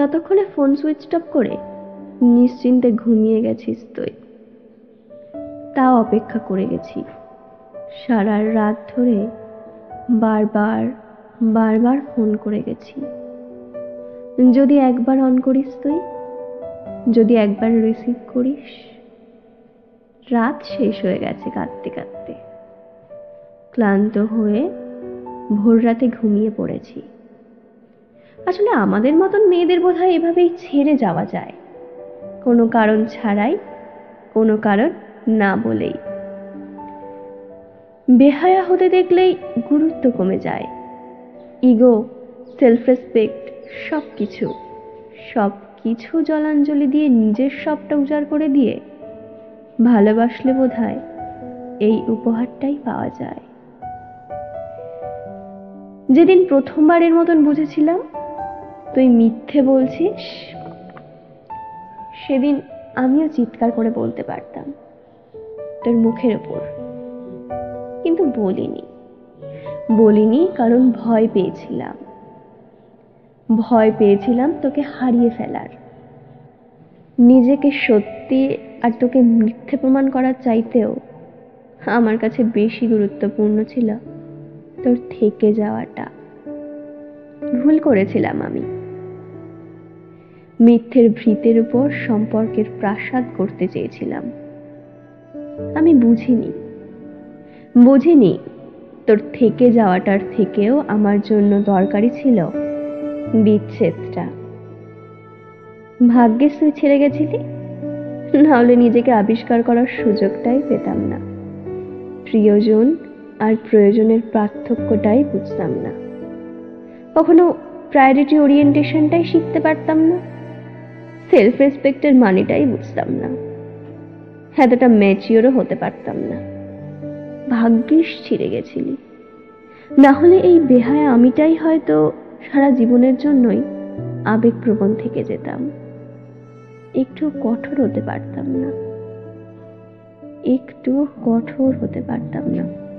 ততক্ষণে phone switch off করে নিশ্চিন্তে ঘুমিয়ে গেছিস তুই। তাও অপেক্ষা করে গেছি। সারা রাত ধরে বারবার বারবার ফোন করে গেছি। যদি একবার অন করিস তুই, যদি একবার রিসিভ করিস, রাত শেষ হয়ে গেছে কাঁদতে কাঁদতে। ক্লান্ত হয়ে ভোর রাতে ঘুমিয়ে পড়েছি। আসলে আমাদের মতন মেয়েদের বোধহয় এভাবেই ছেড়ে যাওয়া যায়। কোনো কারণ ছাড়াই, কোনো কারণ না বলেই। বেহায়া হতে দেখলেই গুরুত্ব কমে যায়। ইগো সেলফ রেসপেক্ট সব কিছু সব কিছু জলাঞ্জলি দিয়ে নিজের সবটা উজাড় করে দিয়ে ভালোবাসলে বোধ হয় এই উপহারটাই পাওয়া যায়। যেদিন প্রথমবারের মতন বুঝেছিলাম তুই মিথ্যে বলছিস? সেদিন আমিও চিৎকার করে বলতে পারতাম তোর মুখের ওপর। কিন্তু বলিনি। বলিনি কারণ ভয় পেয়েছিলাম। ভয় পেয়েছিলাম তোকে হারিয়ে ফেলার। নিজেকে সত্যি আর তোকে মিথ্যে প্রমাণ করার চাইতেও আমার কাছে বেশি গুরুত্বপূর্ণ ছিল তোর থেকে যাওয়াটা। ভুল করেছিলাম আমি। মিথ্যের ভৃতের উপর সম্পর্কের প্রাসাদ করতে চেয়েছিলাম। আমি বুঝিনি। বুঝিনি তোর থেকে যাওয়াটার থেকেও আমার জন্য দরকারি ছিল বিচ্ছেদটা। ভাগ্যের তুই ছেড়ে গেছিলি? নাহলে নিজেকে আবিষ্কার করার সুযোগটাই পেতাম না। প্রিয়জন আর প্রয়োজনের পার্থক্যটাই বুঝতাম না। কখনো প্রায়োরিটি ওরিয়েন্টেশনটাই শিখতে পারতাম না। সেলফ রেসপেক্টের মানেটাই বুঝতাম না। এতটা ম্যাচিওরও হতে পারতাম না। ভাগ্যিস ছিঁড়ে গেছিলি। না হলে এই বেহায়া আমিটাই হয়তো সারা জীবনের জন্যই আবেগপ্রবণ থেকে যেতাম। একটু কঠোর হতে পারতাম না। একটু কঠোর হতে পারতাম না।